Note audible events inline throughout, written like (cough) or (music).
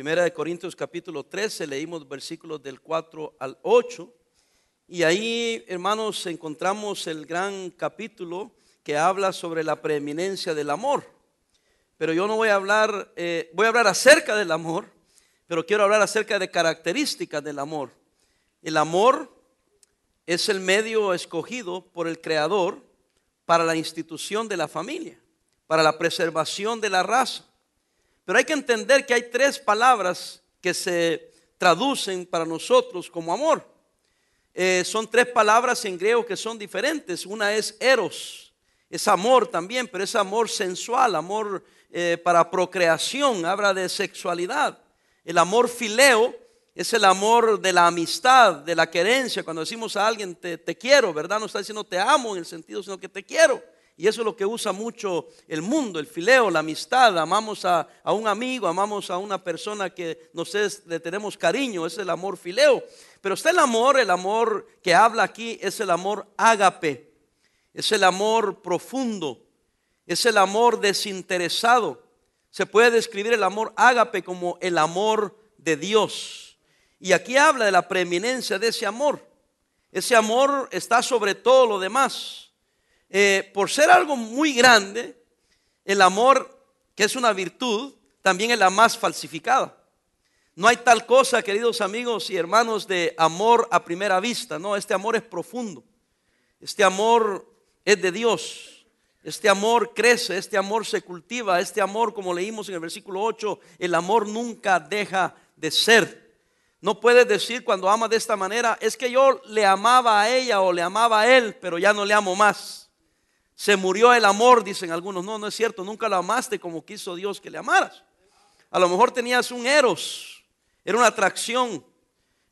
Primera de Corintios capítulo 13, leímos versículos del 4 al 8. Y ahí, hermanos, encontramos el gran capítulo que habla sobre la preeminencia del amor. Pero yo no voy a hablar, eh, voy a hablar acerca del amor, pero quiero hablar acerca de características del amor. El amor es el medio escogido por el Creador para la institución de la familia, para la preservación de la raza. Pero hay que entender que hay tres palabras que se traducen para nosotros como amor. Eh, son tres palabras en griego que son diferentes. Una es eros, es amor también, pero es amor sensual, amor eh, para procreación, habla de sexualidad. El amor fileo es el amor de la amistad, de la querencia. Cuando decimos a alguien te, te quiero, ¿verdad? No está diciendo te amo en el sentido, sino que te quiero. Y eso es lo que usa mucho el mundo, el fileo, la amistad. Amamos a, un amigo, amamos a una persona que nos le tenemos cariño, es el amor fileo. Pero está el amor, el amor que habla aquí es el amor ágape, es el amor profundo, es el amor desinteresado. Se puede describir el amor ágape como el amor de Dios. Y aquí habla de la preeminencia de ese amor. Ese amor está sobre todo lo demás. Eh, por ser algo muy grande, el amor, que es una virtud, también es la más falsificada. No hay tal cosa, queridos amigos y hermanos, de amor a primera vista. No, este amor es profundo. Este amor es de Dios. Este amor crece, este amor se cultiva, este amor, como leímos en el versículo 8, el amor nunca deja de ser. No puedes decir cuando ama de esta manera, es que yo le amaba a ella o le amaba a él, pero ya no le amo más. Se murió el amor, dicen algunos. No, no es cierto, nunca lo amaste como quiso Dios que le amaras. A lo mejor tenías un eros, era una atracción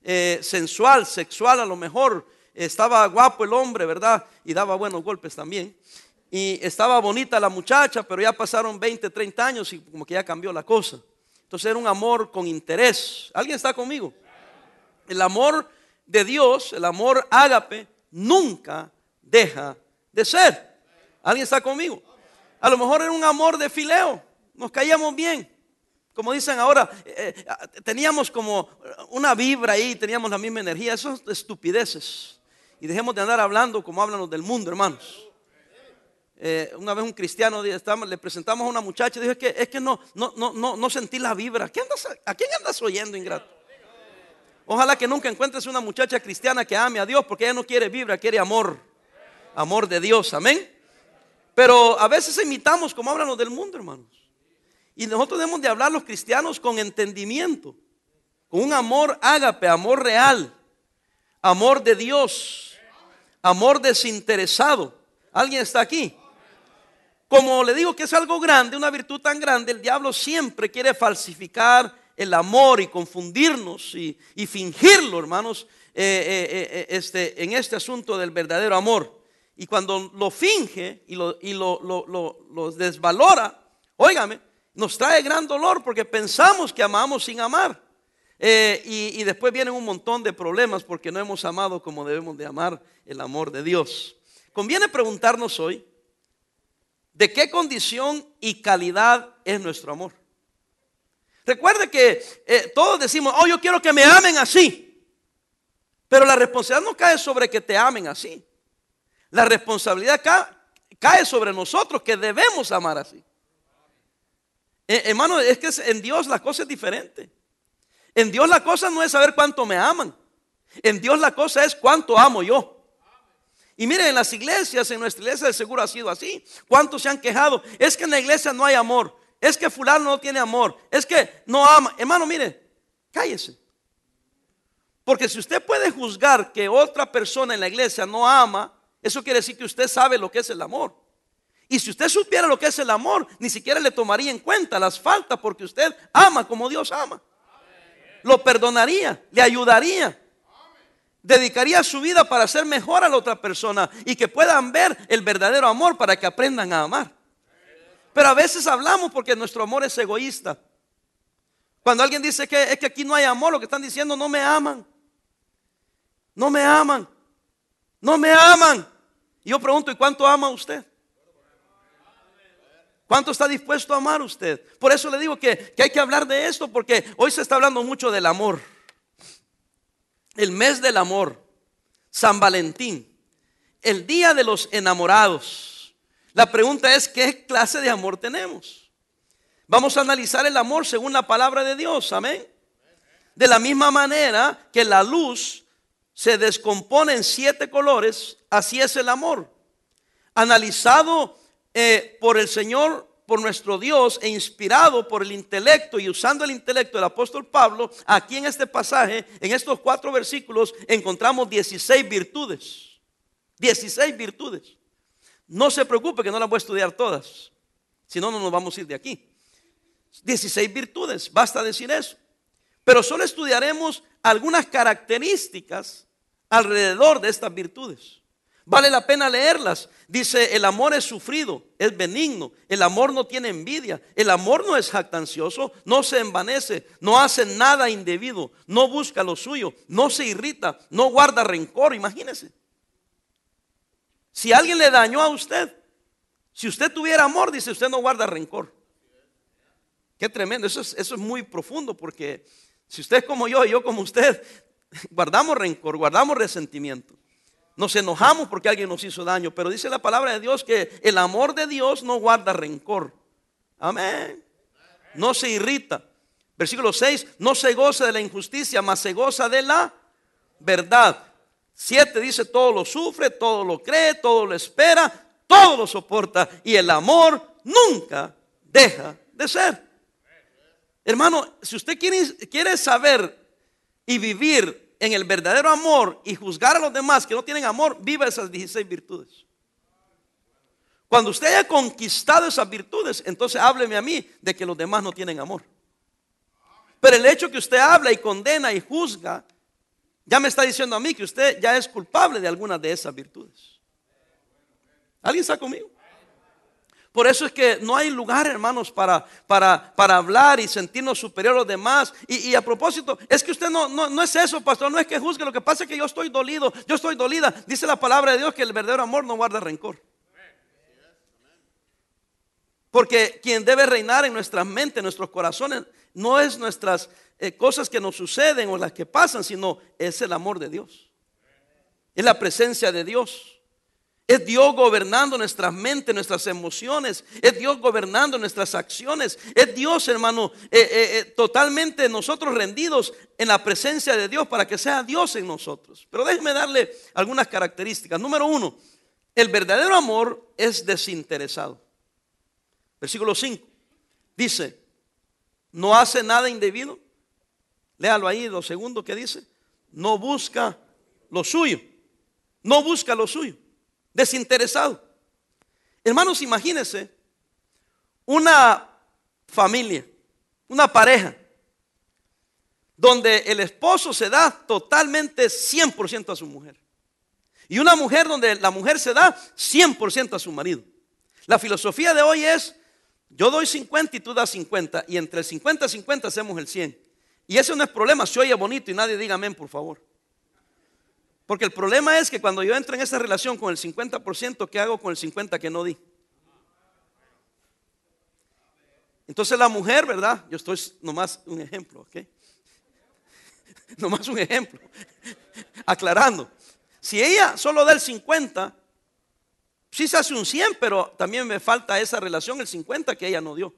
eh, sensual, sexual a lo mejor. Estaba guapo el hombre, ¿verdad? Y daba buenos golpes también. Y estaba bonita la muchacha, pero ya pasaron 20, 30 años y como que ya cambió la cosa. Entonces era un amor con interés. ¿Alguien está conmigo? El amor de Dios, el amor ágape, nunca deja de ser. ¿Alguien está conmigo? A lo mejor era un amor de fileo, nos caíamos bien. Como dicen ahora, eh, eh, teníamos como una vibra ahí, teníamos la misma energía. Eso es estupideces. Y dejemos de andar hablando como hablan los del mundo, hermanos. Eh, una vez un cristiano le presentamos a una muchacha y dijo, es que, es que no, no, no, no, no sentí la vibra. ¿A quién, andas, ¿A quién andas oyendo, ingrato? Ojalá que nunca encuentres una muchacha cristiana que ame a Dios porque ella no quiere vibra, quiere amor. Amor de Dios, amén. Pero a veces imitamos como hablan los del mundo, hermanos. Y nosotros debemos de hablar los cristianos con entendimiento, con un amor ágape, amor real, amor de Dios, amor desinteresado. ¿Alguien está aquí? Como le digo que es algo grande, una virtud tan grande, el diablo siempre quiere falsificar el amor y confundirnos y, fingirlo, hermanos, eh, eh, eh, este, en este asunto del verdadero amor. Y cuando lo finge y lo, y lo, desvalora, óigame, nos trae gran dolor porque pensamos que amamos sin amar. Eh, y, y, después vienen un montón de problemas porque no hemos amado como debemos de amar el amor de Dios. Conviene preguntarnos hoy, ¿de qué condición y calidad es nuestro amor? Recuerde que eh, todos decimos, oh, yo quiero que me amen así. Pero la responsabilidad no cae sobre que te amen así. La responsabilidad cae sobre nosotros que debemos amar así. Eh, hermano, es que en Dios la cosa es diferente. En Dios la cosa no es saber cuánto me aman. En Dios la cosa es cuánto amo yo. Y miren, en las iglesias, en nuestra iglesia de seguro ha sido así. ¿Cuántos se han quejado? Es que en la iglesia no hay amor. Es que fulano no tiene amor. Es que no ama. Hermano, mire, cállese. Porque si usted puede juzgar que otra persona en la iglesia no ama, eso quiere decir que usted sabe lo que es el amor. Y si usted supiera lo que es el amor, ni siquiera le tomaría en cuenta las faltas porque usted ama como Dios ama. Lo perdonaría, le ayudaría. Dedicaría su vida para hacer mejor a la otra persona y que puedan ver el verdadero amor para que aprendan a amar. Pero a veces hablamos porque nuestro amor es egoísta. Cuando alguien dice que es que aquí no hay amor, lo que están diciendo no me aman. No me aman. No me aman. Y yo pregunto, ¿y cuánto ama usted? ¿Cuánto está dispuesto a amar usted? Por eso le digo que, que hay que hablar de esto, porque hoy se está hablando mucho del amor. El mes del amor, San Valentín, el día de los enamorados. La pregunta es, ¿qué clase de amor tenemos? Vamos a analizar el amor según la palabra de Dios, amén. De la misma manera que la luz se descompone en siete colores, así es el amor. Analizado eh, por el Señor, por nuestro Dios e inspirado por el intelecto y usando el intelecto del apóstol Pablo, aquí en este pasaje, en estos cuatro versículos, encontramos 16 virtudes. 16 virtudes. No se preocupe que no las voy a estudiar todas, si no, no nos vamos a ir de aquí. 16 virtudes, basta decir eso. Pero solo estudiaremos algunas características alrededor de estas virtudes. Vale la pena leerlas. Dice, el amor es sufrido, es benigno, el amor no tiene envidia, el amor no es jactancioso, no se envanece, no hace nada indebido, no busca lo suyo, no se irrita, no guarda rencor, imagínese. Si alguien le dañó a usted, si usted tuviera amor, dice usted no guarda rencor. Qué tremendo, eso es, eso es muy profundo porque si usted es como yo y yo como usted, (laughs) guardamos rencor, guardamos resentimiento. Nos enojamos porque alguien nos hizo daño, pero dice la palabra de Dios que el amor de Dios no guarda rencor. Amén. No se irrita. Versículo 6, no se goza de la injusticia, mas se goza de la verdad. 7 dice, todo lo sufre, todo lo cree, todo lo espera, todo lo soporta. Y el amor nunca deja de ser. Hermano, si usted quiere, quiere saber y vivir en el verdadero amor y juzgar a los demás que no tienen amor, viva esas 16 virtudes. Cuando usted haya conquistado esas virtudes, entonces hábleme a mí de que los demás no tienen amor. Pero el hecho que usted habla y condena y juzga, ya me está diciendo a mí que usted ya es culpable de algunas de esas virtudes. ¿Alguien está conmigo? Por eso es que no hay lugar, hermanos, para, para, para hablar y sentirnos superior a los demás. Y, a propósito, es que usted no, no, no es eso, pastor, no es que juzgue, lo que pasa es que yo estoy dolido, yo estoy dolida. Dice la palabra de Dios que el verdadero amor no guarda rencor. Porque quien debe reinar en nuestras mentes, en nuestros corazones, no es nuestras eh, cosas que nos suceden o las que pasan, sino es el amor de Dios. Es la presencia de Dios. Es Dios gobernando nuestras mentes, nuestras emociones. Es Dios gobernando nuestras acciones. Es Dios, hermano, eh, eh, eh, totalmente nosotros rendidos en la presencia de Dios para que sea Dios en nosotros. Pero déjeme darle algunas características. Número uno, el verdadero amor es desinteresado. Versículo 5. Dice, no hace nada indebido. Léalo ahí, lo segundo que dice. No busca lo suyo. No busca lo suyo desinteresado. Hermanos, imagínense una familia, una pareja, donde el esposo se da totalmente 100% a su mujer. Y una mujer donde la mujer se da 100% a su marido. La filosofía de hoy es, yo doy 50 y tú das 50, y entre el 50 y 50 hacemos el 100. Y eso no es problema, se oye bonito y nadie diga amén, por favor. Porque el problema es que cuando yo entro en esa relación con el 50%, ¿qué hago con el 50% que no di? Entonces la mujer, ¿verdad? Yo estoy nomás un ejemplo, ¿ok? (laughs) nomás un ejemplo. (laughs) Aclarando. Si ella solo da el 50, sí se hace un 100, pero también me falta esa relación, el 50 que ella no dio.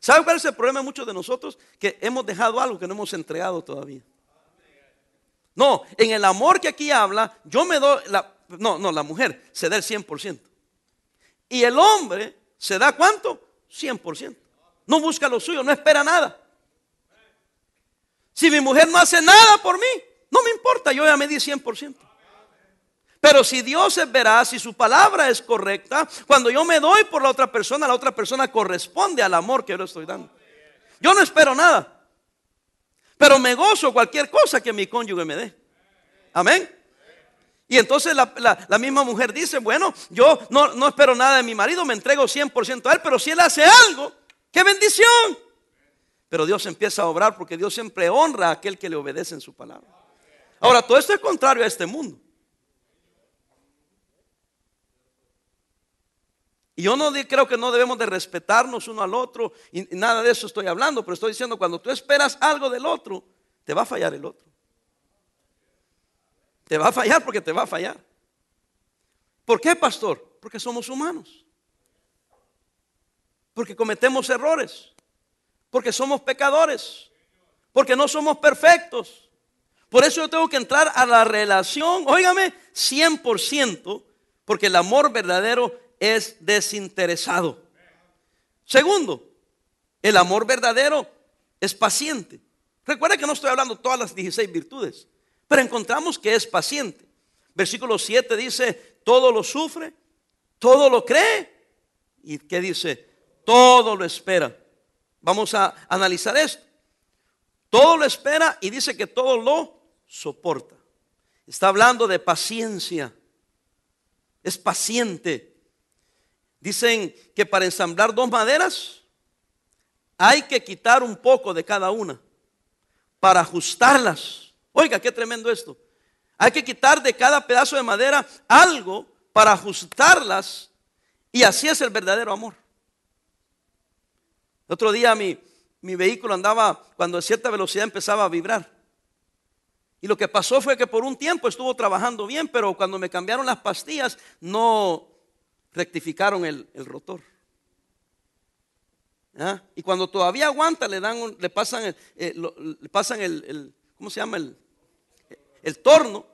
¿Sabe cuál es el problema de muchos de nosotros? Que hemos dejado algo que no hemos entregado todavía. No, en el amor que aquí habla, yo me doy, la, no, no, la mujer se da el 100%. Y el hombre se da cuánto? 100%. No busca lo suyo, no espera nada. Si mi mujer no hace nada por mí, no me importa, yo ya me di 100%. Pero si Dios es veraz, si su palabra es correcta, cuando yo me doy por la otra persona, la otra persona corresponde al amor que yo le estoy dando. Yo no espero nada. Pero me gozo cualquier cosa que mi cónyuge me dé. Amén. Y entonces la, misma mujer dice, bueno, yo no, no, espero nada de mi marido, me entrego 100% a él, pero si él hace algo, qué bendición. Pero Dios empieza a obrar porque Dios siempre honra a aquel que le obedece en su palabra. Ahora, todo esto es contrario a este mundo. Y yo no creo que no debemos de respetarnos uno al otro y nada de eso estoy hablando, pero estoy diciendo cuando tú esperas algo del otro, te va a fallar el otro. Te va a fallar porque te va a fallar. ¿Por qué, pastor? Porque somos humanos. Porque cometemos errores. Porque somos pecadores. Porque no somos perfectos. Por eso yo tengo que entrar a la relación, óigame, 100%, porque el amor verdadero es desinteresado. Segundo, el amor verdadero es paciente. Recuerda que no estoy hablando todas las 16 virtudes, pero encontramos que es paciente. Versículo 7 dice, todo lo sufre, todo lo cree. ¿Y qué dice? Todo lo espera. Vamos a analizar esto. Todo lo espera y dice que todo lo soporta. Está hablando de paciencia. Es paciente. Dicen que para ensamblar dos maderas hay que quitar un poco de cada una para ajustarlas. Oiga, qué tremendo esto. Hay que quitar de cada pedazo de madera algo para ajustarlas y así es el verdadero amor. El otro día mi, mi vehículo andaba cuando a cierta velocidad empezaba a vibrar. Y lo que pasó fue que por un tiempo estuvo trabajando bien, pero cuando me cambiaron las pastillas no, rectificaron el, rotor. ¿Ah? Y cuando todavía aguanta, le dan, le pasan, el, eh, le pasan el, ¿cómo se llama? El, el torno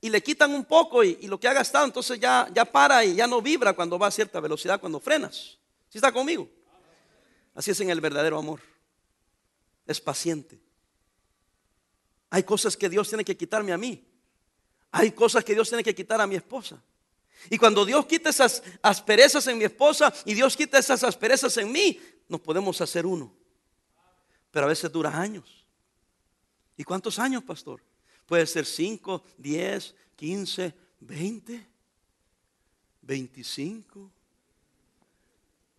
y le quitan un poco y, lo que ha gastado, entonces ya, ya para y ya no vibra cuando va a cierta velocidad, cuando frenas. ¿Sí está conmigo? Así es en el verdadero amor. Es paciente. Hay cosas que Dios tiene que quitarme a mí. Hay cosas que Dios tiene que quitar a mi esposa. Y cuando Dios quita esas asperezas en mi esposa y Dios quita esas asperezas en mí, nos podemos hacer uno. Pero a veces dura años. ¿Y cuántos años, pastor? Puede ser 5, 10, 15, 20, 25,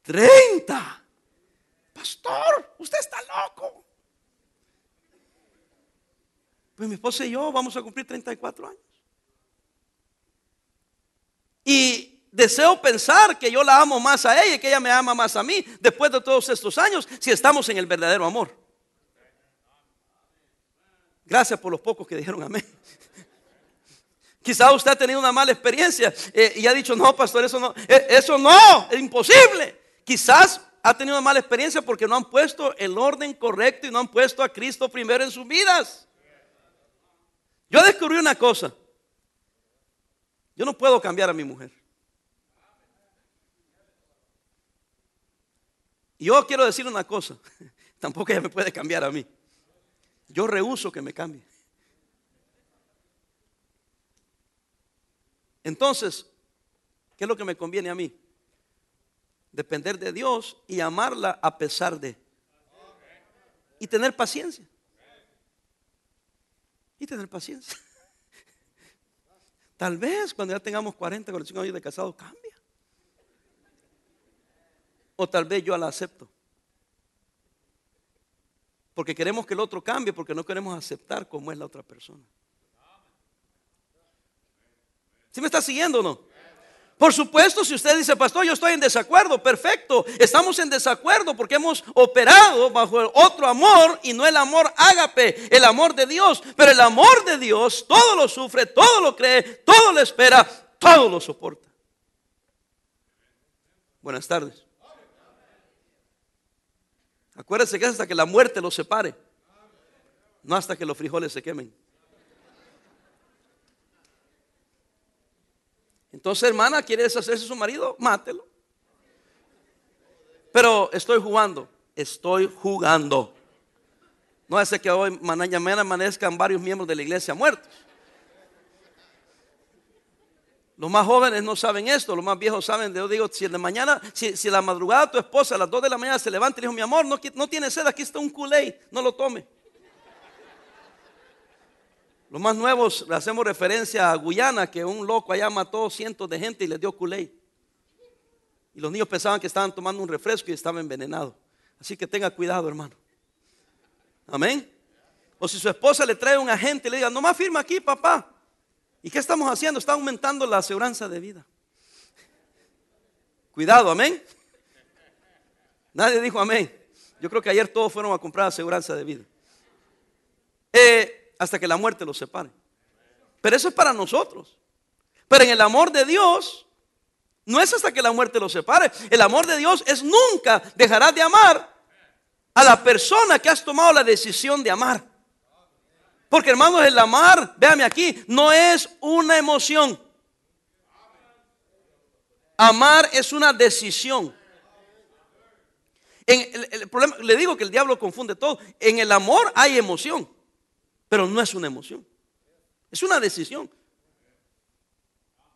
30. Pastor, usted está loco. Pues mi esposa y yo vamos a cumplir 34 años. Y deseo pensar que yo la amo más a ella y que ella me ama más a mí después de todos estos años, si estamos en el verdadero amor. Gracias por los pocos que dijeron amén. (laughs) Quizá usted ha tenido una mala experiencia eh, y ha dicho, no, pastor, eso no, eh, eso no, es imposible. Quizás ha tenido una mala experiencia porque no han puesto el orden correcto y no han puesto a Cristo primero en sus vidas. Yo descubrí una cosa. Yo no puedo cambiar a mi mujer. Y yo quiero decir una cosa, (laughs) tampoco ella me puede cambiar a mí. Yo rehuso que me cambie. Entonces, ¿qué es lo que me conviene a mí? Depender de Dios y amarla a pesar de. Y tener paciencia. Y tener paciencia. Tal vez cuando ya tengamos 40, 45 años de casado cambia. O tal vez yo la acepto. Porque queremos que el otro cambie, porque no queremos aceptar cómo es la otra persona. ¿Sí me está siguiendo o no? Por supuesto, si usted dice, pastor, yo estoy en desacuerdo, perfecto. Estamos en desacuerdo porque hemos operado bajo otro amor y no el amor ágape, el amor de Dios. Pero el amor de Dios todo lo sufre, todo lo cree, todo lo espera, todo lo soporta. Buenas tardes. Acuérdese que es hasta que la muerte los separe, no hasta que los frijoles se quemen. Entonces, hermana, ¿quiere deshacerse de su marido? Mátelo. Pero estoy jugando, estoy jugando. No hace que hoy, mañana amanezcan varios miembros de la iglesia muertos. Los más jóvenes no saben esto, los más viejos saben. Yo digo, si de mañana, si, si la madrugada tu esposa a las 2 de la mañana se levanta y dijo, mi amor, no, no tiene sed, aquí está un culé, no lo tome. Los más nuevos le hacemos referencia a Guyana, que un loco allá mató cientos de gente y les dio culé. Y los niños pensaban que estaban tomando un refresco y estaban envenenados. Así que tenga cuidado, hermano. Amén. O si su esposa le trae un agente y le diga, no más firma aquí, papá. ¿Y qué estamos haciendo? Está aumentando la aseguranza de vida. Cuidado, amén. Nadie dijo amén. Yo creo que ayer todos fueron a comprar aseguranza de vida. Eh, hasta que la muerte los separe. Pero eso es para nosotros. Pero en el amor de Dios, no es hasta que la muerte los separe. El amor de Dios es nunca dejarás de amar a la persona que has tomado la decisión de amar. Porque hermanos, el amar, véame aquí, no es una emoción. Amar es una decisión. En el, problema, le digo que el diablo confunde todo. En el amor hay emoción, pero no es una emoción. Es una decisión.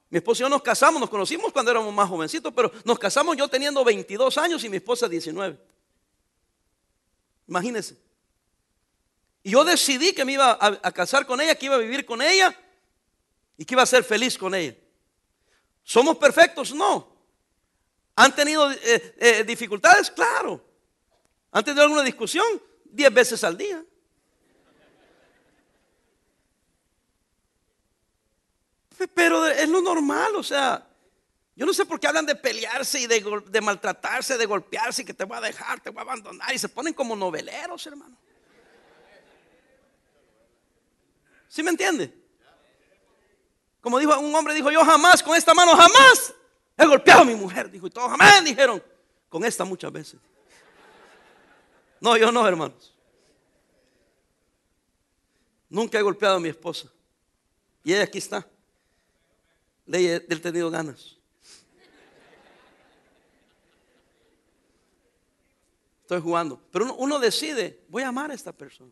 Mi esposo y yo nos casamos, nos conocimos cuando éramos más jovencitos, pero nos casamos yo teniendo 22 años y mi esposa 19. Imagínense. Y yo decidí que me iba a, casar con ella, que iba a vivir con ella y que iba a ser feliz con ella. ¿Somos perfectos? No. ¿Han tenido eh, eh, dificultades? Claro. ¿Han tenido alguna discusión? Diez veces al día. Pero es lo normal, o sea, yo no sé por qué hablan de pelearse y de, maltratarse, de golpearse, y que te voy a dejar, te voy a abandonar, y se ponen como noveleros, hermano. ¿Sí me entiende? Como dijo un hombre, dijo yo jamás, con esta mano jamás he golpeado a mi mujer. Dijo, y todos jamás dijeron, con esta muchas veces. No, yo no, hermanos. Nunca he golpeado a mi esposa. Y ella aquí está de del tenido ganas. Estoy jugando. Pero uno, decide, voy a amar a esta persona.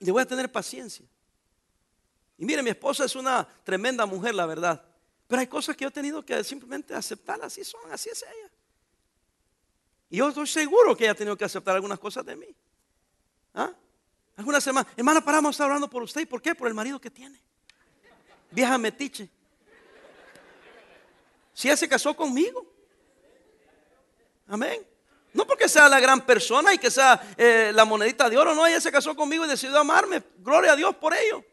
Le voy a tener paciencia. Y mire, mi esposa es una tremenda mujer, la verdad. Pero hay cosas que yo he tenido que simplemente aceptar, así son, así es ella. Y yo estoy seguro que ella ha tenido que aceptar algunas cosas de mí. ¿Ah? Algunas semanas, hermana, paramos, está hablando por usted. ¿Y por qué? Por el marido que tiene. Vieja metiche. Si ella se casó conmigo. Amén. No porque sea la gran persona y que sea eh, la monedita de oro, no, ella se casó conmigo y decidió amarme. Gloria a Dios por ello.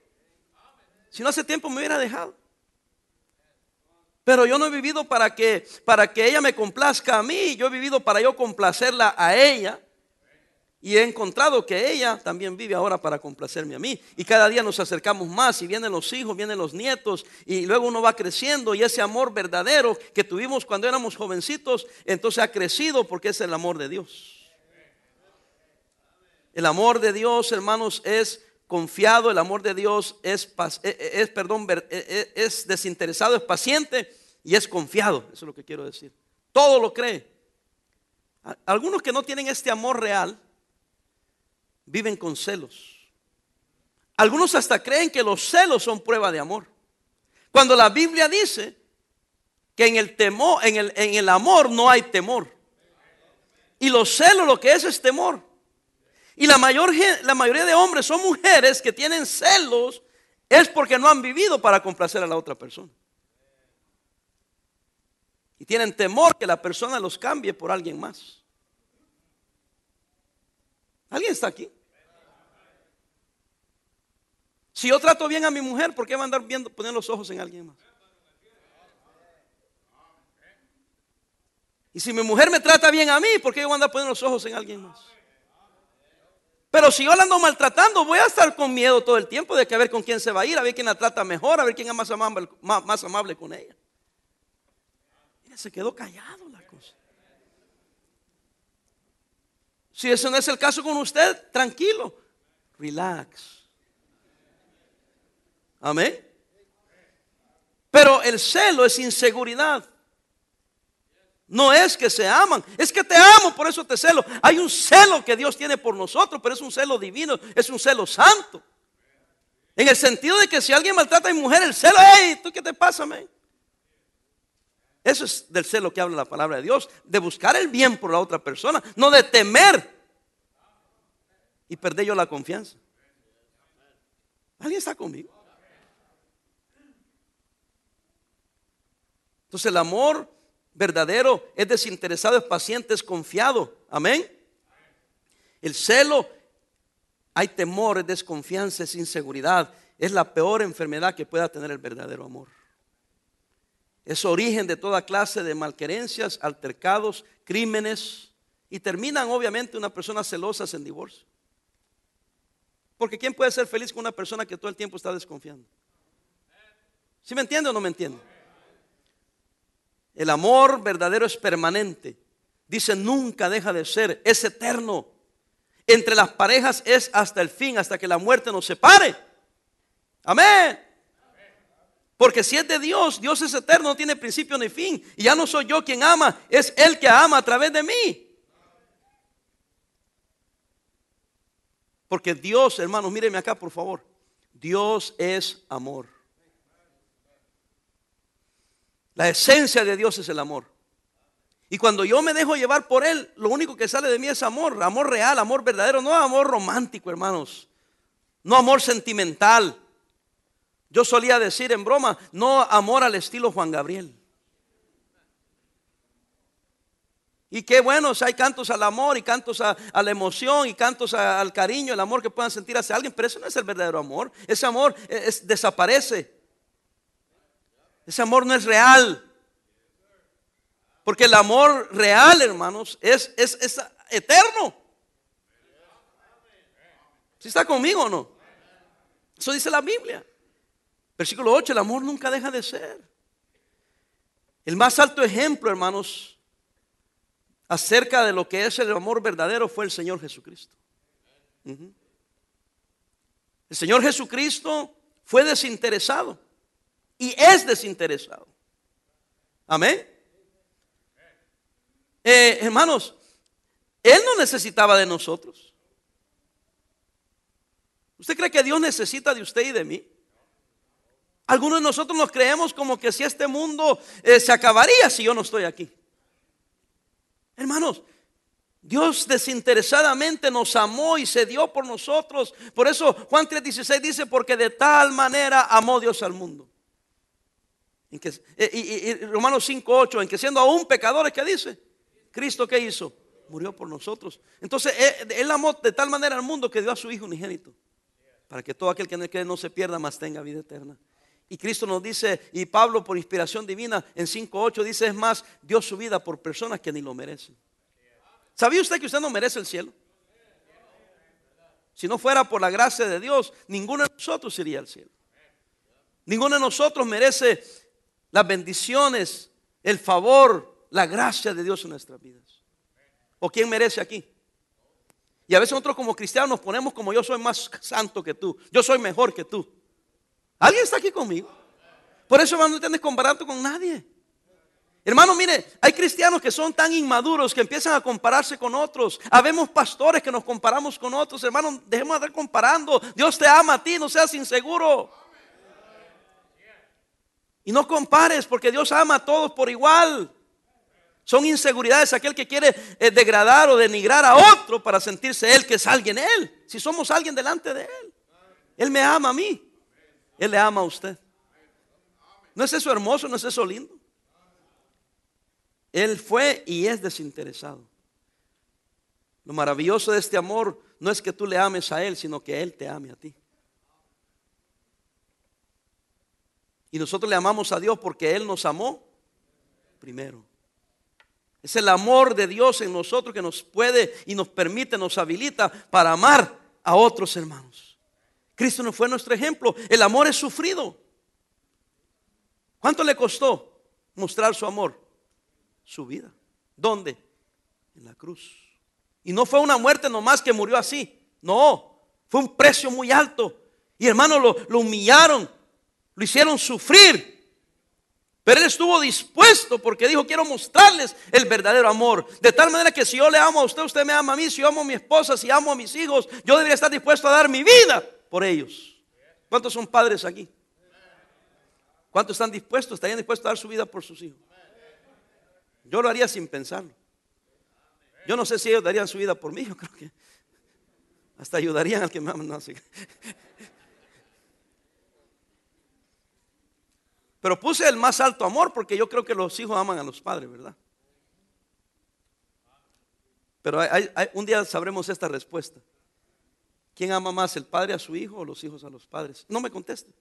Si no hace tiempo me hubiera dejado. Pero yo no he vivido para que, para que ella me complazca a mí, yo he vivido para yo complacerla a ella. Y he encontrado que ella también vive ahora para complacerme a mí. Y cada día nos acercamos más y vienen los hijos, vienen los nietos y luego uno va creciendo y ese amor verdadero que tuvimos cuando éramos jovencitos, entonces ha crecido porque es el amor de Dios. El amor de Dios, hermanos, es confiado, el amor de Dios es, e, e, es, perdón, e, es desinteresado, es paciente y es confiado. Eso es lo que quiero decir. Todo lo cree. Algunos que no tienen este amor real, viven con celos. Algunos hasta creen que los celos son prueba de amor. Cuando la Biblia dice que en el temor, en el, en el amor no hay temor. Y los celos lo que es es temor. Y la, mayor, la mayoría de hombres son mujeres que tienen celos es porque no han vivido para complacer a la otra persona. Y tienen temor que la persona los cambie por alguien más. ¿Alguien está aquí? Si yo trato bien a mi mujer, ¿por qué va a andar viendo, poner los ojos en alguien más? Y si mi mujer me trata bien a mí, ¿por qué yo voy a andar poniendo los ojos en alguien más? Pero si yo la ando maltratando, voy a estar con miedo todo el tiempo de que a ver con quién se va a ir, a ver quién la trata mejor, a ver quién es más amable, más, amable con ella. Mira, se quedó callado la cosa. Si eso no es el caso con usted, tranquilo, relax. Amén. Pero el celo es inseguridad. No es que se aman, es que te amo, por eso te celo. Hay un celo que Dios tiene por nosotros, pero es un celo divino, es un celo santo. En el sentido de que si alguien maltrata a mi mujer, el celo, hey, ¿tú qué te pasa, amén? Eso es del celo que habla la palabra de Dios, de buscar el bien por la otra persona, no de temer y perder yo la confianza. ¿Alguien está conmigo? Entonces el amor verdadero es desinteresado, es paciente, es confiado. Amén. El celo, hay temor, es desconfianza, es inseguridad. Es la peor enfermedad que pueda tener el verdadero amor. es origen de toda clase de malquerencias, altercados, crímenes y terminan obviamente una persona celosa en divorcio. Porque ¿quién puede ser feliz con una persona que todo el tiempo está desconfiando? ¿Sí me entiende o no me entiende? El amor verdadero es permanente. Dice, nunca deja de ser, es eterno. Entre las parejas es hasta el fin, hasta que la muerte nos separe. Amén. Porque si es de Dios, Dios es eterno, no tiene principio ni fin. Y ya no soy yo quien ama, es Él que ama a través de mí. Porque Dios, hermanos, míreme acá, por favor. Dios es amor. La esencia de Dios es el amor. Y cuando yo me dejo llevar por Él, lo único que sale de mí es amor, amor real, amor verdadero, no amor romántico, hermanos. No amor sentimental. Yo solía decir en broma, no amor al estilo Juan Gabriel. Y qué bueno, hay cantos al amor y cantos a, la emoción y cantos al cariño, el amor que puedan sentir hacia alguien, pero eso no es el verdadero amor. Ese amor desaparece. Ese amor no es real. Porque el amor real, hermanos, es, es, es eterno. ¿Si está conmigo o no? Eso dice la Biblia. Versículo 8, el amor nunca deja de ser. El más alto ejemplo, hermanos, acerca de lo que es el amor verdadero fue el Señor Jesucristo. El Señor Jesucristo fue desinteresado y es desinteresado. Amén. Eh, hermanos, Él no necesitaba de nosotros. ¿Usted cree que Dios necesita de usted y de mí? Algunos de nosotros nos creemos como que si este mundo eh, se acabaría si yo no estoy aquí. Hermanos, Dios desinteresadamente nos amó y se dio por nosotros. Por eso Juan 3:16 dice, porque de tal manera amó Dios al mundo. En que, eh, y, y, Romanos 5:8, en que siendo aún pecadores, ¿qué dice? Cristo ¿qué hizo? Murió por nosotros. Entonces eh, él, amó de tal manera al mundo que dio a su Hijo unigénito. Para que todo aquel que no cree no se pierda, más tenga vida eterna. Y Cristo nos dice, y Pablo por inspiración divina en 5.8 dice, es más, dio su vida por personas que ni lo merecen. ¿Sabía usted que usted no merece el cielo? Si no fuera por la gracia de Dios, ninguno de nosotros iría al cielo. Ninguno de nosotros merece las bendiciones, el favor, la gracia de Dios en nuestras vidas. ¿O quién merece aquí? Y a veces nosotros como cristianos nos ponemos como yo soy más santo que tú, yo soy mejor que tú. ¿Alguien está aquí conmigo? Por eso no te comparando con nadie. Hermano, mire, hay cristianos que son tan inmaduros que empiezan a compararse con otros. Habemos pastores que nos comparamos con otros. Hermano, dejemos de estar comparando. Dios te ama a ti, no seas inseguro. Y no compares porque Dios ama a todos por igual. Son inseguridades aquel que quiere eh, degradar o denigrar a otro para sentirse él que es alguien él. Si somos alguien delante de él. Él me ama a mí. Él le ama a usted. ¿No es eso hermoso? ¿No es eso lindo? Él fue y es desinteresado. Lo maravilloso de este amor no es que tú le ames a Él, sino que Él te ame a ti. Y nosotros le amamos a Dios porque Él nos amó primero. Es el amor de Dios en nosotros que nos puede y nos permite, nos habilita para amar a otros hermanos. Cristo no fue nuestro ejemplo. El amor es sufrido. ¿Cuánto le costó mostrar su amor? Su vida. ¿Dónde? En la cruz. Y no fue una muerte nomás que murió así. No, fue un precio muy alto. Y hermanos lo, lo humillaron, lo hicieron sufrir. Pero él estuvo dispuesto porque dijo, quiero mostrarles el verdadero amor. De tal manera que si yo le amo a usted, usted me ama a mí. Si yo amo a mi esposa, si amo a mis hijos, yo debería estar dispuesto a dar mi vida por ellos. ¿Cuántos son padres aquí? ¿Cuántos están dispuestos, estarían dispuestos a dar su vida por sus hijos? Yo lo haría sin pensarlo. Yo no sé si ellos darían su vida por mí, yo creo que hasta ayudarían al que me ama. No, Pero puse el más alto amor porque yo creo que los hijos aman a los padres, ¿verdad? Pero un día sabremos esta respuesta. ¿Quién ama más, el padre a su hijo o los hijos a los padres? No me conteste.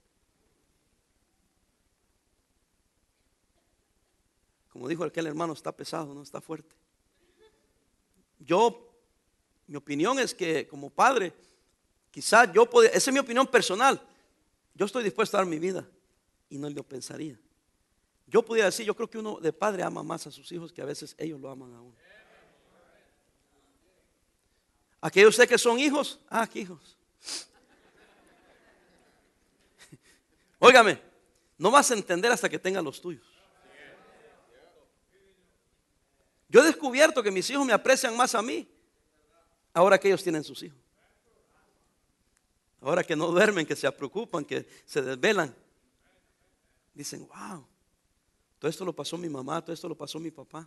como dijo aquel hermano, está pesado, no está fuerte. Yo, mi opinión es que como padre, quizás yo podría, esa es mi opinión personal, yo estoy dispuesto a dar mi vida y no lo pensaría. Yo pudiera decir, yo creo que uno de padre ama más a sus hijos que a veces ellos lo aman a uno. Aquellos sé que son hijos, ah, ¿qué hijos? (laughs) Óigame, no vas a entender hasta que tengan los tuyos. Yo he descubierto que mis hijos me aprecian más a mí ahora que ellos tienen sus hijos. Ahora que no duermen, que se preocupan, que se desvelan. Dicen, wow, todo esto lo pasó mi mamá, todo esto lo pasó mi papá.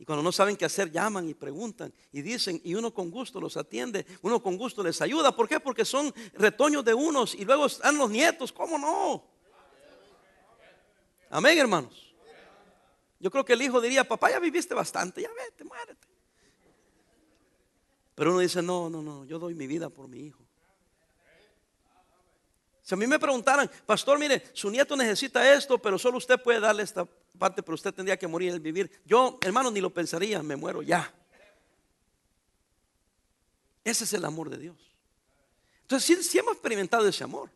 Y cuando no saben qué hacer, llaman y preguntan y dicen, y uno con gusto los atiende, uno con gusto les ayuda. ¿Por qué? Porque son retoños de unos y luego están los nietos, ¿cómo no? Amén, hermanos. Yo creo que el hijo diría, papá, ya viviste bastante, ya vete, muérete. Pero uno dice, no, no, no, yo doy mi vida por mi hijo. Si a mí me preguntaran, pastor, mire, su nieto necesita esto, pero solo usted puede darle esta parte, pero usted tendría que morir el vivir. Yo, hermano, ni lo pensaría, me muero ya. Ese es el amor de Dios. Entonces, sí, hemos experimentado ese amor.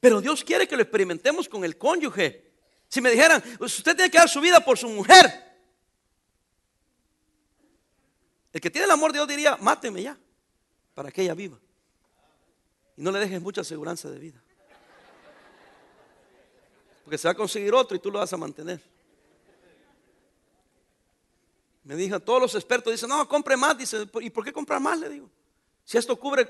Pero Dios quiere que lo experimentemos con el cónyuge. Si me dijeran, pues usted tiene que dar su vida por su mujer. El que tiene el amor de Dios diría, máteme ya, para que ella viva. No le dejes mucha seguridad de vida. Porque se va a conseguir otro y tú lo vas a mantener. Me dijo, todos los expertos dicen, no, compre más. Dice, ¿y por qué comprar más? Le digo. Si esto cubre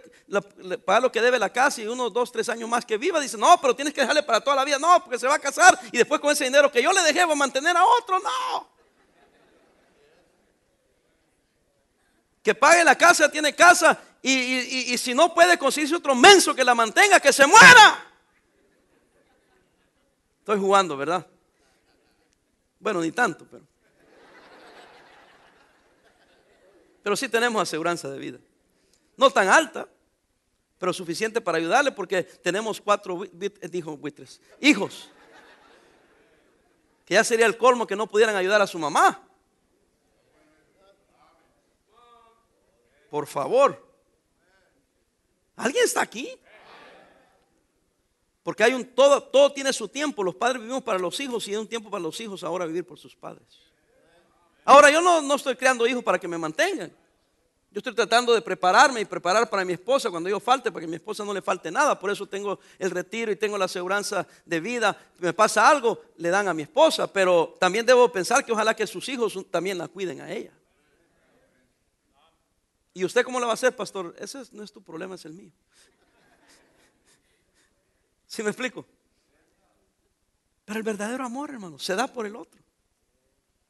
para lo que debe la casa y unos dos, tres años más que viva, dice, no, pero tienes que dejarle para toda la vida. No, porque se va a casar y después con ese dinero que yo le dejé va a mantener a otro. No. Que pague la casa, tiene casa y, si no puede conseguirse otro menso que la mantenga, que se muera. Estoy jugando, ¿verdad? Bueno, ni tanto, pero. Pero sí tenemos aseguranza de vida. No tan alta, pero suficiente para ayudarle porque tenemos cuatro, dijo buitres, hijos. Que ya sería el colmo que no pudieran ayudar a su mamá. Por favor. ¿Alguien está aquí? Porque hay un todo, todo tiene su tiempo. Los padres vivimos para los hijos y hay un tiempo para los hijos ahora vivir por sus padres. Ahora yo no, no estoy creando hijos para que me mantengan. Yo estoy tratando de prepararme y preparar para mi esposa cuando yo falte, para que mi esposa no le falte nada. Por eso tengo el retiro y tengo la aseguranza de vida. Me pasa algo, le dan a mi esposa, pero también debo pensar que ojalá que sus hijos también la cuiden a ella. ¿Y usted cómo lo va a hacer, pastor? Ese no es tu problema, es el mío. ¿Sí me explico? Pero el verdadero amor, hermano, se da por el otro.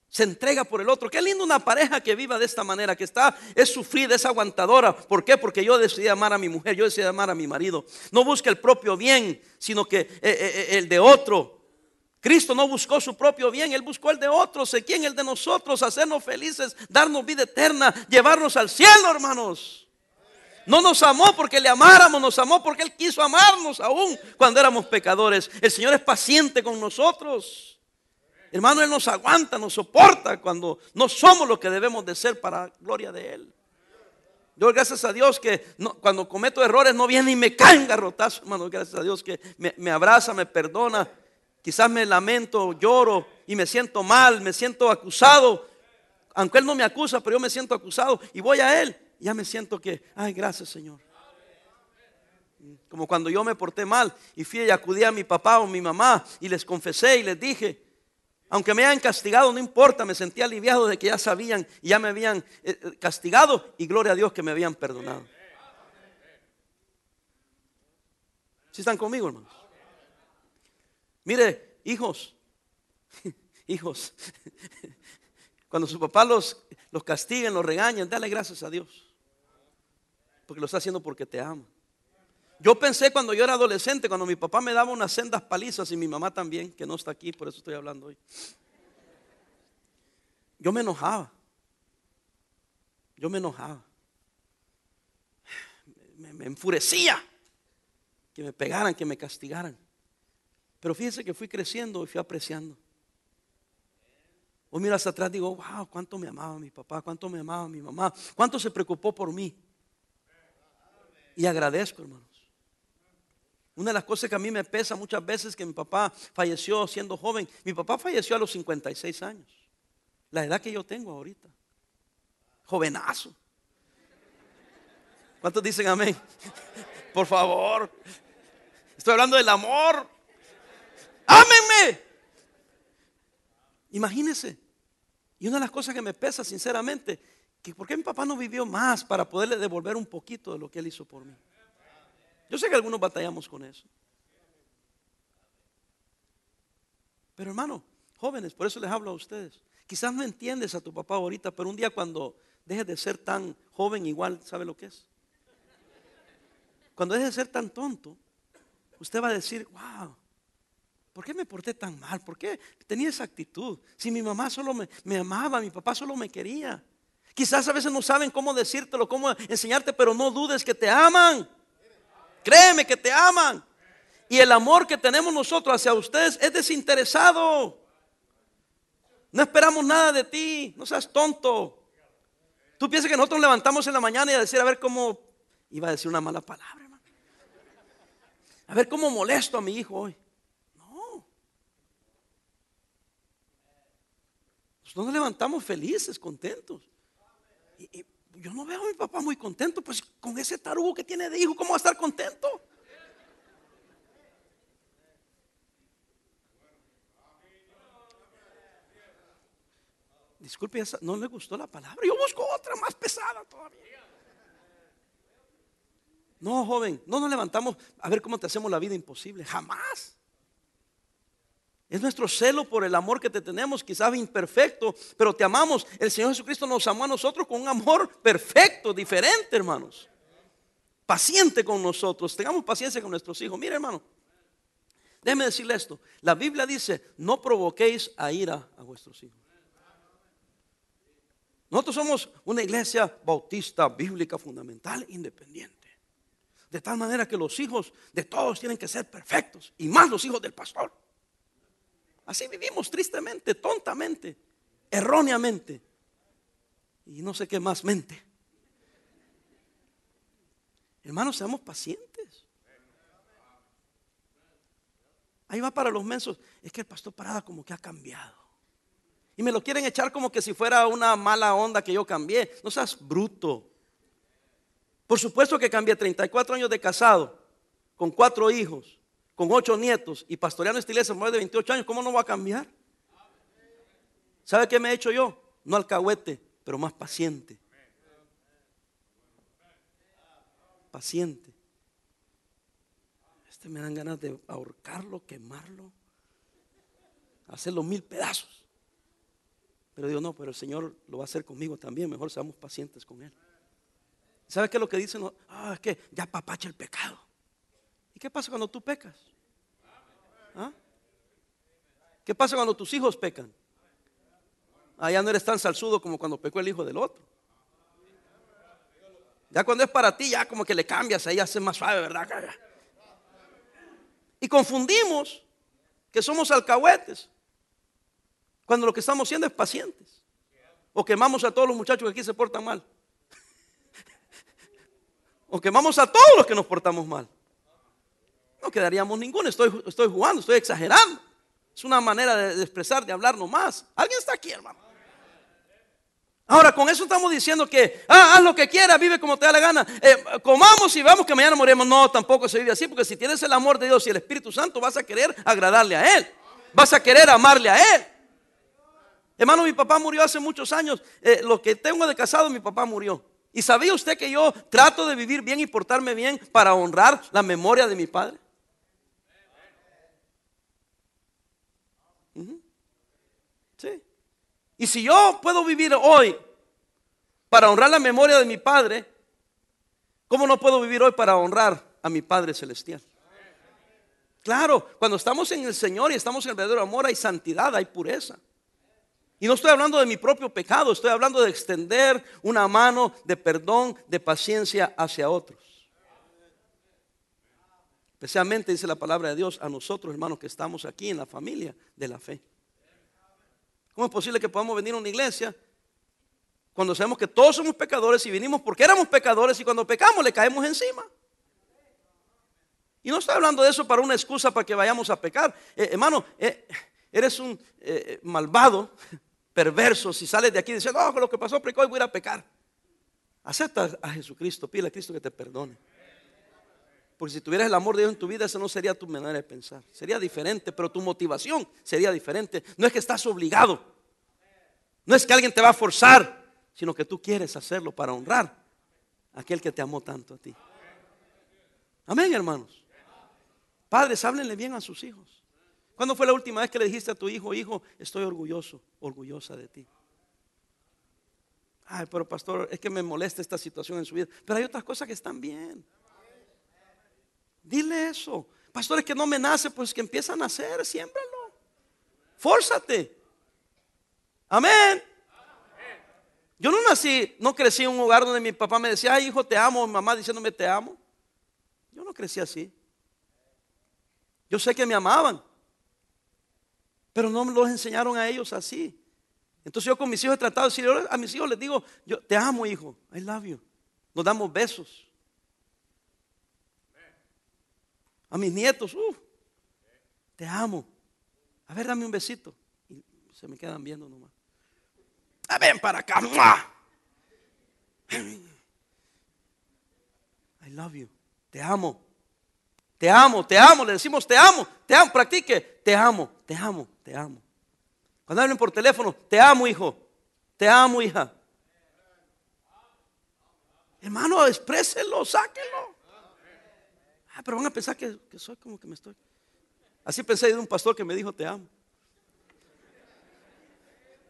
Se entrega por el otro. Qué lindo una pareja que viva de esta manera, que está, es sufrida, es aguantadora. ¿Por qué? Porque yo decidí amar a mi mujer, yo decidí amar a mi marido. No busca el propio bien, sino que eh, eh, eh, el de otro. Cristo no buscó su propio bien, Él buscó el de otros. ¿Quién? El de nosotros, hacernos felices, darnos vida eterna, llevarnos al cielo, hermanos. No nos amó porque le amáramos, nos amó porque Él quiso amarnos aún cuando éramos pecadores. El Señor es paciente con nosotros. Hermano, Él nos aguanta, nos soporta cuando no somos lo que debemos de ser para gloria de Él. Yo gracias a Dios que cuando cometo errores no viene y me cae en garrotazo, hermano. Gracias a Dios que me abraza, me perdona Quizás me lamento, lloro y me siento mal, me siento acusado. Aunque Él no me acusa, pero yo me siento acusado y voy a Él. Ya me siento que, ay, gracias Señor. Como cuando yo me porté mal y fui y acudí a mi papá o mi mamá y les confesé y les dije, aunque me hayan castigado, no importa, me sentí aliviado de que ya sabían y ya me habían eh, eh, castigado y gloria a Dios que me habían perdonado. ¿Sí están conmigo, hermanos? Mire, hijos, (laughs) hijos, (laughs) cuando su papá los, los castiguen, los regañen, dale gracias a Dios. Porque lo está haciendo porque te ama. Yo pensé cuando yo era adolescente, cuando mi papá me daba unas sendas palizas y mi mamá también, que no está aquí, por eso estoy hablando hoy. Yo me enojaba. Yo me enojaba. me enfurecía que me pegaran, que me castigaran. Pero fíjense que fui creciendo y fui apreciando. Hoy miro hacia atrás digo, wow, cuánto me amaba mi papá, cuánto me amaba mi mamá, cuánto se preocupó por mí. Y agradezco, hermanos. Una de las cosas que a mí me pesa muchas veces que mi papá falleció siendo joven. Mi papá falleció a los 56 años. La edad que yo tengo ahorita. Jovenazo. ¿Cuántos dicen amén? (laughs) Por favor. Estoy hablando del amor. Ámenme. Imagínense. Y una de las cosas que me pesa, sinceramente, que por qué mi papá no vivió más para poderle devolver un poquito de lo que él hizo por mí. Yo sé que algunos batallamos con eso. Pero hermano, jóvenes, por eso les hablo a ustedes. Quizás no entiendes a tu papá ahorita, pero un día cuando dejes de ser tan joven, igual sabe lo que es. Cuando dejes de ser tan tonto, usted va a decir, wow, ¿por qué me porté tan mal? ¿Por qué tenía esa actitud? Si mi mamá solo me, amaba, mi papá solo me quería. Quizás a veces no saben cómo decírtelo, cómo enseñarte, pero no dudes que te aman. Créeme que te aman. Y el amor que tenemos nosotros hacia ustedes es desinteresado. No esperamos nada de ti. No seas tonto. Tú piensas que nosotros levantamos en la mañana y a decir, a ver cómo, iba a decir una mala palabra, hermano. A ver cómo molesto a mi hijo hoy. No. Nosotros nos levantamos felices, contentos. y, yo no veo a mi papá muy contento, pues con ese tarugo que tiene de hijo, ¿cómo va a estar contento? Disculpe, no le gustó la palabra. Yo busco otra más pesada todavía. No, joven, no nos levantamos a ver cómo te hacemos la vida imposible. Jamás. Es nuestro celo por el amor que te tenemos, quizás imperfecto, pero te amamos. El Señor Jesucristo nos amó a nosotros con un amor perfecto, diferente, hermanos. Paciente con nosotros. Tengamos paciencia con nuestros hijos. Mire, hermano, déjeme decirle esto. La Biblia dice, no provoquéis a ira a vuestros hijos. Nosotros somos una iglesia bautista, bíblica, fundamental, independiente. De tal manera que los hijos de todos tienen que ser perfectos, y más los hijos del pastor. Así vivimos tristemente, tontamente, erróneamente. Y no sé qué más mente. Hermanos, seamos pacientes. Ahí va para los mensos. Es que el pastor Parada como que ha cambiado. Y me lo quieren echar como que si fuera una mala onda que yo cambié. No seas bruto. Por supuesto que cambié 34 años de casado, con cuatro hijos, con ocho nietos y pastoreando esta iglesia más de 28 años, ¿cómo no va a cambiar? ¿Sabe qué me he hecho yo? No alcahuete, pero más paciente. Paciente. Este me dan ganas de ahorcarlo, quemarlo, hacerlo mil pedazos. Pero digo, no, pero el Señor lo va a hacer conmigo también. Mejor seamos pacientes con Él. ¿Sabe qué es lo que dicen? Ah, es que ya papacha el pecado. ¿Y qué pasa cuando tú pecas? ¿Ah? ¿Qué pasa cuando tus hijos pecan? Allá ah, no eres tan salsudo como cuando pecó el hijo del otro. Ya cuando es para ti, ya como que le cambias, ahí hace más suave, ¿verdad? Y confundimos que somos alcahuetes, cuando lo que estamos haciendo es pacientes. O quemamos a todos los muchachos que aquí se portan mal. (laughs) o quemamos a todos los que nos portamos mal no quedaríamos ninguno. Estoy, estoy jugando, estoy exagerando. Es una manera de, expresar, de hablar nomás. ¿Alguien está aquí, hermano? Ahora, con eso estamos diciendo que, ah, haz lo que quieras, vive como te da la gana. Eh, comamos y vamos que mañana moriremos. No, tampoco se vive así, porque si tienes el amor de Dios y el Espíritu Santo, vas a querer agradarle a Él. Vas a querer amarle a Él. Hermano, mi papá murió hace muchos años. Eh, lo que tengo de casado, mi papá murió. ¿Y sabía usted que yo trato de vivir bien y portarme bien para honrar la memoria de mi padre? Y si yo puedo vivir hoy para honrar la memoria de mi Padre, ¿cómo no puedo vivir hoy para honrar a mi Padre Celestial? Claro, cuando estamos en el Señor y estamos en el verdadero amor hay santidad, hay pureza. Y no estoy hablando de mi propio pecado, estoy hablando de extender una mano de perdón, de paciencia hacia otros. Especialmente dice la palabra de Dios a nosotros, hermanos, que estamos aquí en la familia de la fe. ¿Cómo es posible que podamos venir a una iglesia cuando sabemos que todos somos pecadores y vinimos porque éramos pecadores y cuando pecamos le caemos encima? Y no estoy hablando de eso para una excusa para que vayamos a pecar. Eh, hermano, eh, eres un eh, malvado, (laughs) perverso, si sales de aquí diciendo, no, lo que pasó pecó y voy a ir a pecar. Acepta a Jesucristo, pide a Cristo que te perdone. Porque si tuvieras el amor de Dios en tu vida, esa no sería tu manera de pensar. Sería diferente, pero tu motivación sería diferente. No es que estás obligado. No es que alguien te va a forzar, sino que tú quieres hacerlo para honrar a aquel que te amó tanto a ti. Amén, hermanos. Padres, háblenle bien a sus hijos. ¿Cuándo fue la última vez que le dijiste a tu hijo, hijo, estoy orgulloso, orgullosa de ti? Ay, pero pastor, es que me molesta esta situación en su vida. Pero hay otras cosas que están bien. Dile eso. Pastor, es que no me nace, pues que empieza a nacer, siémbralo. Fórzate. Amén. Yo no nací, no crecí en un hogar donde mi papá me decía, hijo, te amo, mi mamá diciéndome te amo. Yo no crecí así. Yo sé que me amaban, pero no los enseñaron a ellos así. Entonces yo con mis hijos he tratado de decir, a mis hijos les digo, yo te amo hijo, I love you. Nos damos besos. A mis nietos, uh, te amo. A ver, dame un besito. Y se me quedan viendo nomás. Ah, ven para acá. I love you. Te amo. Te amo, te amo. Le decimos te amo, te amo. Practique. Te amo, te amo, te amo. Cuando hablen por teléfono, te amo, hijo. Te amo, hija. Hermano, expréselo, sáquelo. Ah, pero van a pensar que, soy como que me estoy. Así pensé de un pastor que me dijo, te amo.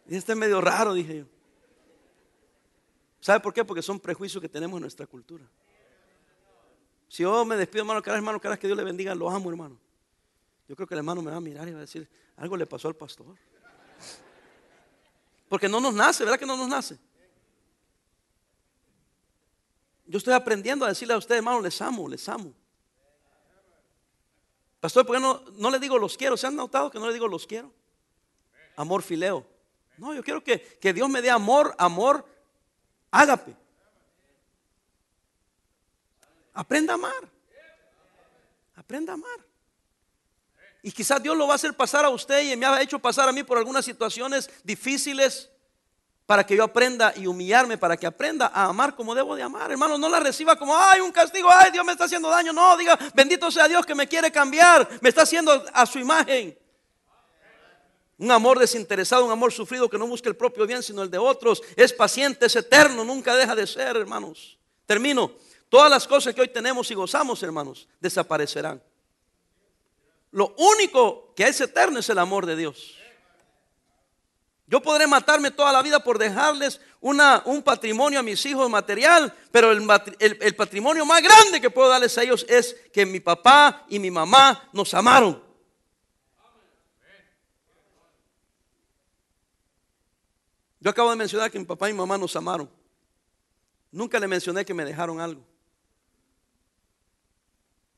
Y este es medio raro, dije yo. ¿Sabe por qué? Porque son prejuicios que tenemos en nuestra cultura. Si yo me despido, hermano Caras, hermano Caras, que Dios le bendiga, lo amo, hermano. Yo creo que el hermano me va a mirar y va a decir, algo le pasó al pastor. Porque no nos nace, ¿verdad que no nos nace? Yo estoy aprendiendo a decirle a ustedes, hermano, les amo, les amo. Pastor, ¿por qué no, no le digo los quiero? ¿Se han notado que no le digo los quiero? Amor fileo. No, yo quiero que, que Dios me dé amor, amor, ágape. Aprenda a amar. Aprenda a amar. Y quizás Dios lo va a hacer pasar a usted y me ha hecho pasar a mí por algunas situaciones difíciles para que yo aprenda y humillarme, para que aprenda a amar como debo de amar. Hermano, no la reciba como, ay, un castigo, ay, Dios me está haciendo daño. No, diga, bendito sea Dios que me quiere cambiar, me está haciendo a su imagen. Un amor desinteresado, un amor sufrido que no busca el propio bien, sino el de otros. Es paciente, es eterno, nunca deja de ser, hermanos. Termino. Todas las cosas que hoy tenemos y gozamos, hermanos, desaparecerán. Lo único que es eterno es el amor de Dios. Yo podré matarme toda la vida por dejarles un patrimonio a mis hijos material, pero el, el, patrimonio más grande que puedo darles a ellos es que mi papá y mi mamá nos amaron. Yo acabo de mencionar que mi papá y mi mamá nos amaron. Nunca le mencioné que me dejaron algo,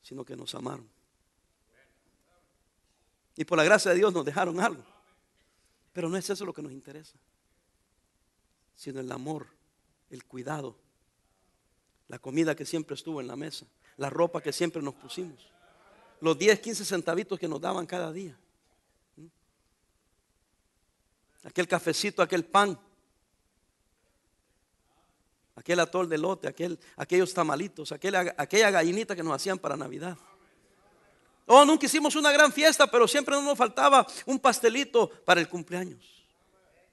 sino que nos amaron. Y por la gracia de Dios nos dejaron algo. Pero no es eso lo que nos interesa, sino el amor, el cuidado, la comida que siempre estuvo en la mesa, la ropa que siempre nos pusimos, los 10, 15 centavitos que nos daban cada día, aquel cafecito, aquel pan, aquel atol de lote, aquel, aquellos tamalitos, aquella gallinita que nos hacían para Navidad. Oh, nunca hicimos una gran fiesta, pero siempre nos faltaba un pastelito para el cumpleaños.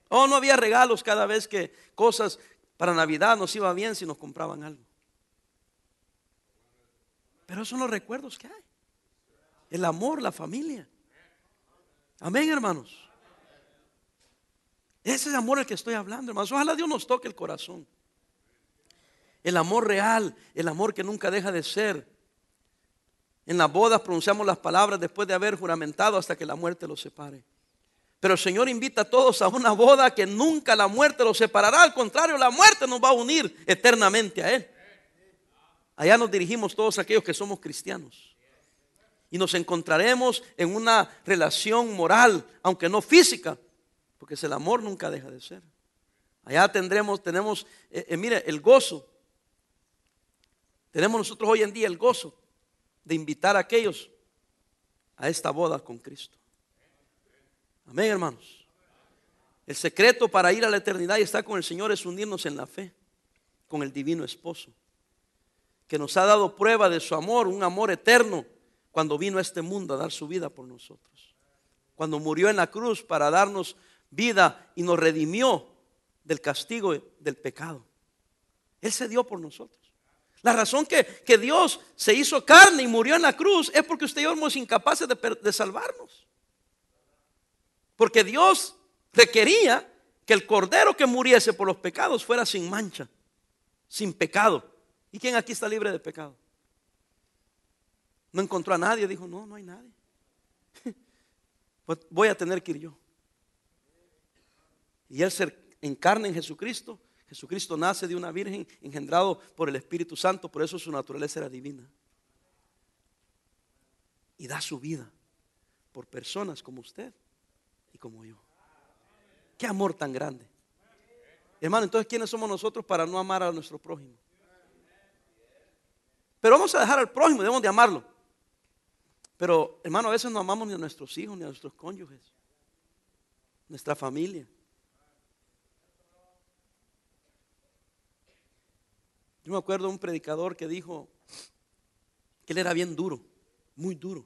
Oh, no había regalos cada vez que cosas para Navidad nos iba bien si nos compraban algo. Pero esos son los recuerdos que hay. El amor, la familia. Amén, hermanos. Ese es el amor el que estoy hablando, hermanos. Ojalá Dios nos toque el corazón. El amor real, el amor que nunca deja de ser, en las bodas pronunciamos las palabras después de haber juramentado hasta que la muerte los separe. Pero el Señor invita a todos a una boda que nunca la muerte los separará. Al contrario, la muerte nos va a unir eternamente a Él. Allá nos dirigimos todos aquellos que somos cristianos. Y nos encontraremos en una relación moral, aunque no física, Porque el amor nunca deja de ser. Allá tendremos, tenemos, eh, eh, mire, el gozo. Tenemos nosotros hoy en día el gozo de invitar a aquellos a esta boda con Cristo. Amén, hermanos. El secreto para ir a la eternidad y estar con el Señor es unirnos en la fe con el divino esposo, que nos ha dado prueba de su amor, un amor eterno, cuando vino a este mundo a dar su vida por nosotros. Cuando murió en la cruz para darnos vida y nos redimió del castigo del pecado. Él se dio por nosotros. La razón que, que, Dios se hizo carne y murió en la cruz es porque usted y yo somos incapaces de, de salvarnos. Porque Dios requería que el cordero que muriese por los pecados fuera sin mancha, sin pecado. ¿Y quién aquí está libre de pecado? No encontró a nadie, dijo, no, no hay nadie. (laughs) Pues voy a tener que ir yo. Y él se encarna en Jesucristo. Jesucristo nace de una virgen engendrado por el Espíritu Santo, por eso su naturaleza era divina. Y da su vida por personas como usted y como yo. Qué amor tan grande. Hermano, entonces, ¿quiénes somos nosotros para no amar a nuestro prójimo? Pero vamos a dejar al prójimo, debemos de amarlo. Pero, hermano, a veces no amamos ni a nuestros hijos, ni a nuestros cónyuges, nuestra familia. Yo me acuerdo de un predicador que dijo que él era bien duro, muy duro.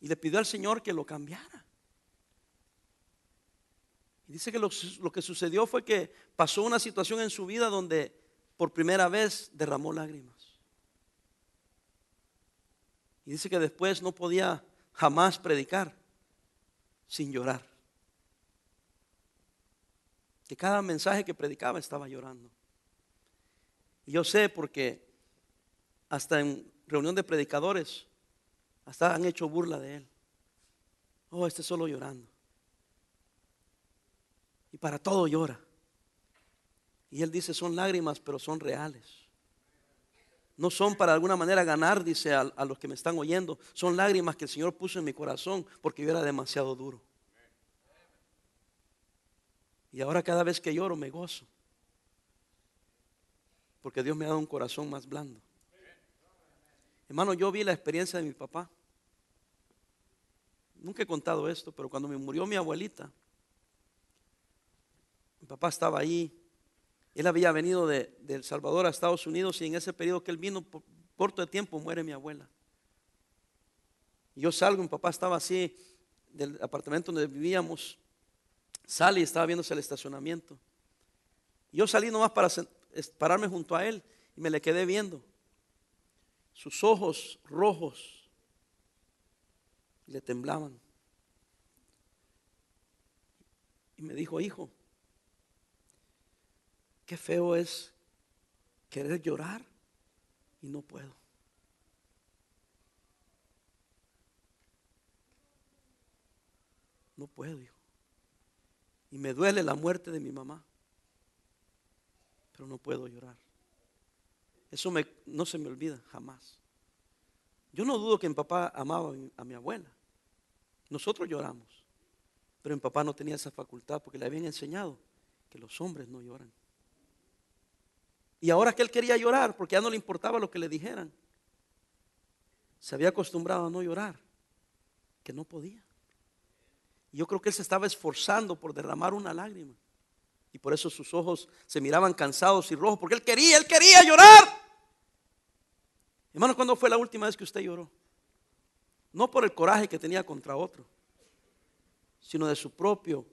Y le pidió al Señor que lo cambiara. Y dice que lo, lo, que sucedió fue que pasó una situación en su vida donde por primera vez derramó lágrimas. Y dice que después no podía jamás predicar sin llorar. Que cada mensaje que predicaba estaba llorando. Yo sé porque hasta en reunión de predicadores, hasta han hecho burla de él. Oh, este solo llorando. Y para todo llora. Y él dice, son lágrimas, pero son reales. No son para alguna manera ganar, dice a, los que me están oyendo. Son lágrimas que el Señor puso en mi corazón porque yo era demasiado duro. Y ahora cada vez que lloro me gozo. Porque Dios me ha dado un corazón más blando. Hermano, yo vi la experiencia de mi papá. Nunca he contado esto, pero cuando me murió mi abuelita, mi papá estaba ahí. Él había venido de, El Salvador a Estados Unidos y en ese periodo que él vino, por corto de tiempo, muere mi abuela. Yo salgo, mi papá estaba así del apartamento donde vivíamos, sale y estaba viéndose el estacionamiento. Yo salí nomás para pararme junto a él y me le quedé viendo. Sus ojos rojos le temblaban. Y me dijo, hijo, qué feo es querer llorar y no puedo. No puedo, hijo. Y me duele la muerte de mi mamá pero no puedo llorar. Eso me, no se me olvida jamás. Yo no dudo que mi papá amaba a mi abuela. Nosotros lloramos, pero mi papá no tenía esa facultad porque le habían enseñado que los hombres no lloran. Y ahora que él quería llorar, porque ya no le importaba lo que le dijeran, se había acostumbrado a no llorar, que no podía. Yo creo que él se estaba esforzando por derramar una lágrima. Y por eso sus ojos se miraban cansados y rojos, porque él quería, él quería llorar. Hermano, ¿cuándo fue la última vez que usted lloró? No por el coraje que tenía contra otro, sino de su propio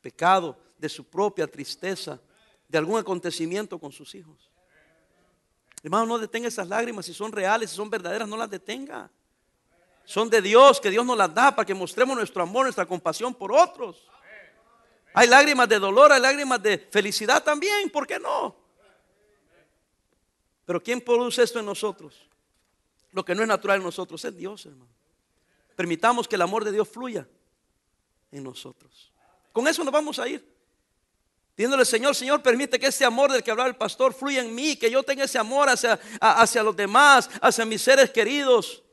pecado, de su propia tristeza, de algún acontecimiento con sus hijos. Hermano, no detenga esas lágrimas, si son reales, si son verdaderas, no las detenga. Son de Dios, que Dios nos las da para que mostremos nuestro amor, nuestra compasión por otros. Hay lágrimas de dolor, hay lágrimas de felicidad también, ¿por qué no? Pero ¿quién produce esto en nosotros? Lo que no es natural en nosotros es Dios, hermano. Permitamos que el amor de Dios fluya en nosotros. Con eso nos vamos a ir. Diciéndole, Señor, Señor, permite que ese amor del que hablaba el pastor fluya en mí, que yo tenga ese amor hacia, hacia los demás, hacia mis seres queridos,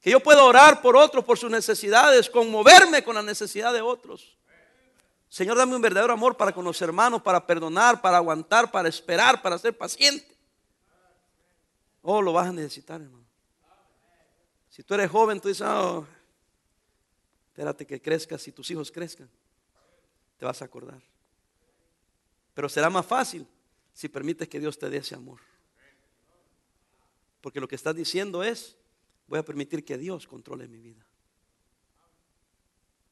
que yo pueda orar por otros, por sus necesidades, conmoverme con la necesidad de otros. Señor, dame un verdadero amor para con los hermanos, para perdonar, para aguantar, para esperar, para ser paciente. Oh, lo vas a necesitar, hermano. Si tú eres joven, tú dices, oh, espérate que crezcas y tus hijos crezcan. Te vas a acordar. Pero será más fácil si permites que Dios te dé ese amor. Porque lo que estás diciendo es, voy a permitir que Dios controle mi vida.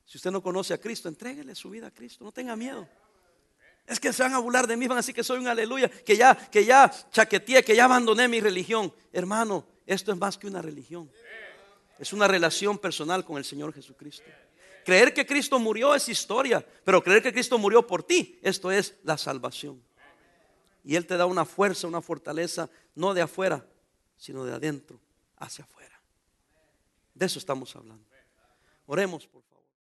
Si usted no conoce a Cristo, entréguele su vida a Cristo, no tenga miedo. Es que se van a burlar de mí, van a decir que soy un aleluya, que ya, que ya chaqueteé, que ya abandoné mi religión. Hermano, esto es más que una religión. Es una relación personal con el Señor Jesucristo. Creer que Cristo murió es historia, pero creer que Cristo murió por ti, esto es la salvación. Y Él te da una fuerza, una fortaleza, no de afuera, sino de adentro hacia afuera. De eso estamos hablando. Oremos, por